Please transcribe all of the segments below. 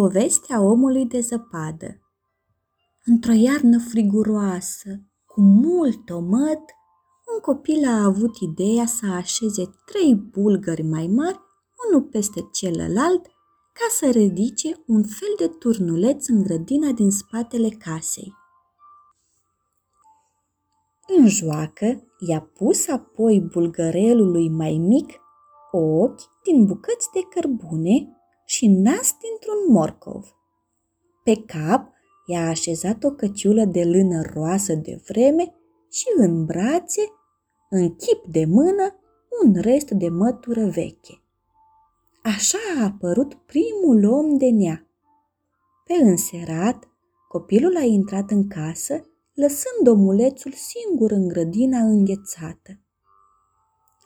Povestea omului de zăpadă Într-o iarnă friguroasă, cu mult omăt, un copil a avut ideea să așeze trei bulgări mai mari, unul peste celălalt, ca să ridice un fel de turnuleț în grădina din spatele casei. În joacă, i-a pus apoi bulgărelului mai mic ochi din bucăți de cărbune și nas dintr-un morcov. Pe cap i-a așezat o căciulă de lână roasă de vreme și în brațe, în chip de mână, un rest de mătură veche. Așa a apărut primul om de nea. Pe înserat, copilul a intrat în casă, lăsând omulețul singur în grădina înghețată.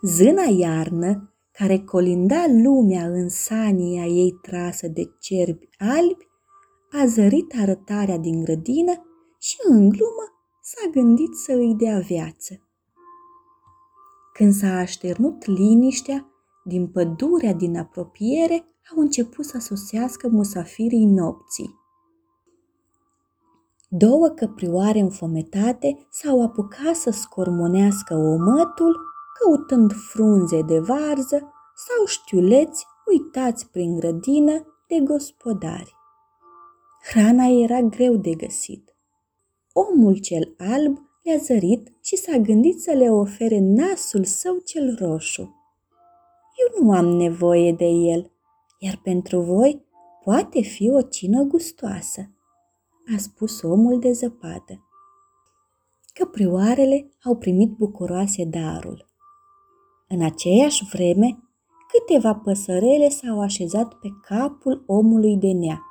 Zâna iarnă care colinda lumea în sania ei trasă de cerbi albi, a zărit arătarea din grădină și în glumă s-a gândit să îi dea viață. Când s-a așternut liniștea, din pădurea din apropiere au început să sosească musafirii nopții. Două căprioare înfometate s-au apucat să scormonească omătul căutând frunze de varză sau știuleți uitați prin grădină de gospodari. Hrana era greu de găsit. Omul cel alb le-a zărit și s-a gândit să le ofere nasul său cel roșu. Eu nu am nevoie de el, iar pentru voi poate fi o cină gustoasă, a spus omul de zăpadă. Căprioarele au primit bucuroase darul. În aceeași vreme, câteva păsărele s-au așezat pe capul omului de nea.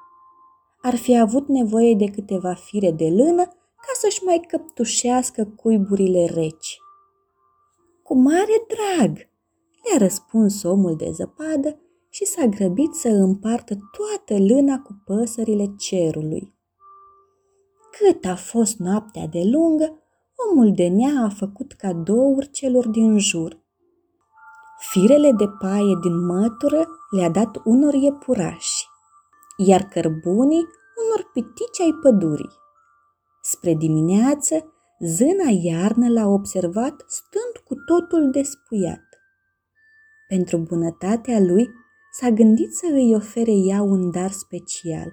Ar fi avut nevoie de câteva fire de lână ca să-și mai căptușească cuiburile reci. Cu mare drag, le-a răspuns omul de zăpadă și s-a grăbit să împartă toată lâna cu păsările cerului. Cât a fost noaptea de lungă, omul de nea a făcut cadouri celor din jur – Firele de paie din mătură le-a dat unor iepurași, iar cărbunii unor pitici ai pădurii. Spre dimineață, zâna iarnă l-a observat stând cu totul despuiat. Pentru bunătatea lui, s-a gândit să îi ofere ea un dar special,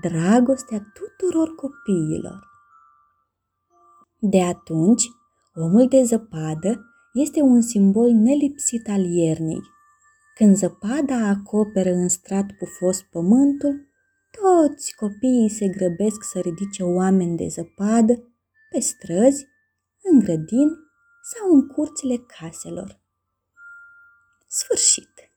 dragostea tuturor copiilor. De atunci, omul de zăpadă este un simbol nelipsit al iernii. Când zăpada acoperă în strat pufos pământul, toți copiii se grăbesc să ridice oameni de zăpadă pe străzi, în grădini sau în curțile caselor. Sfârșit!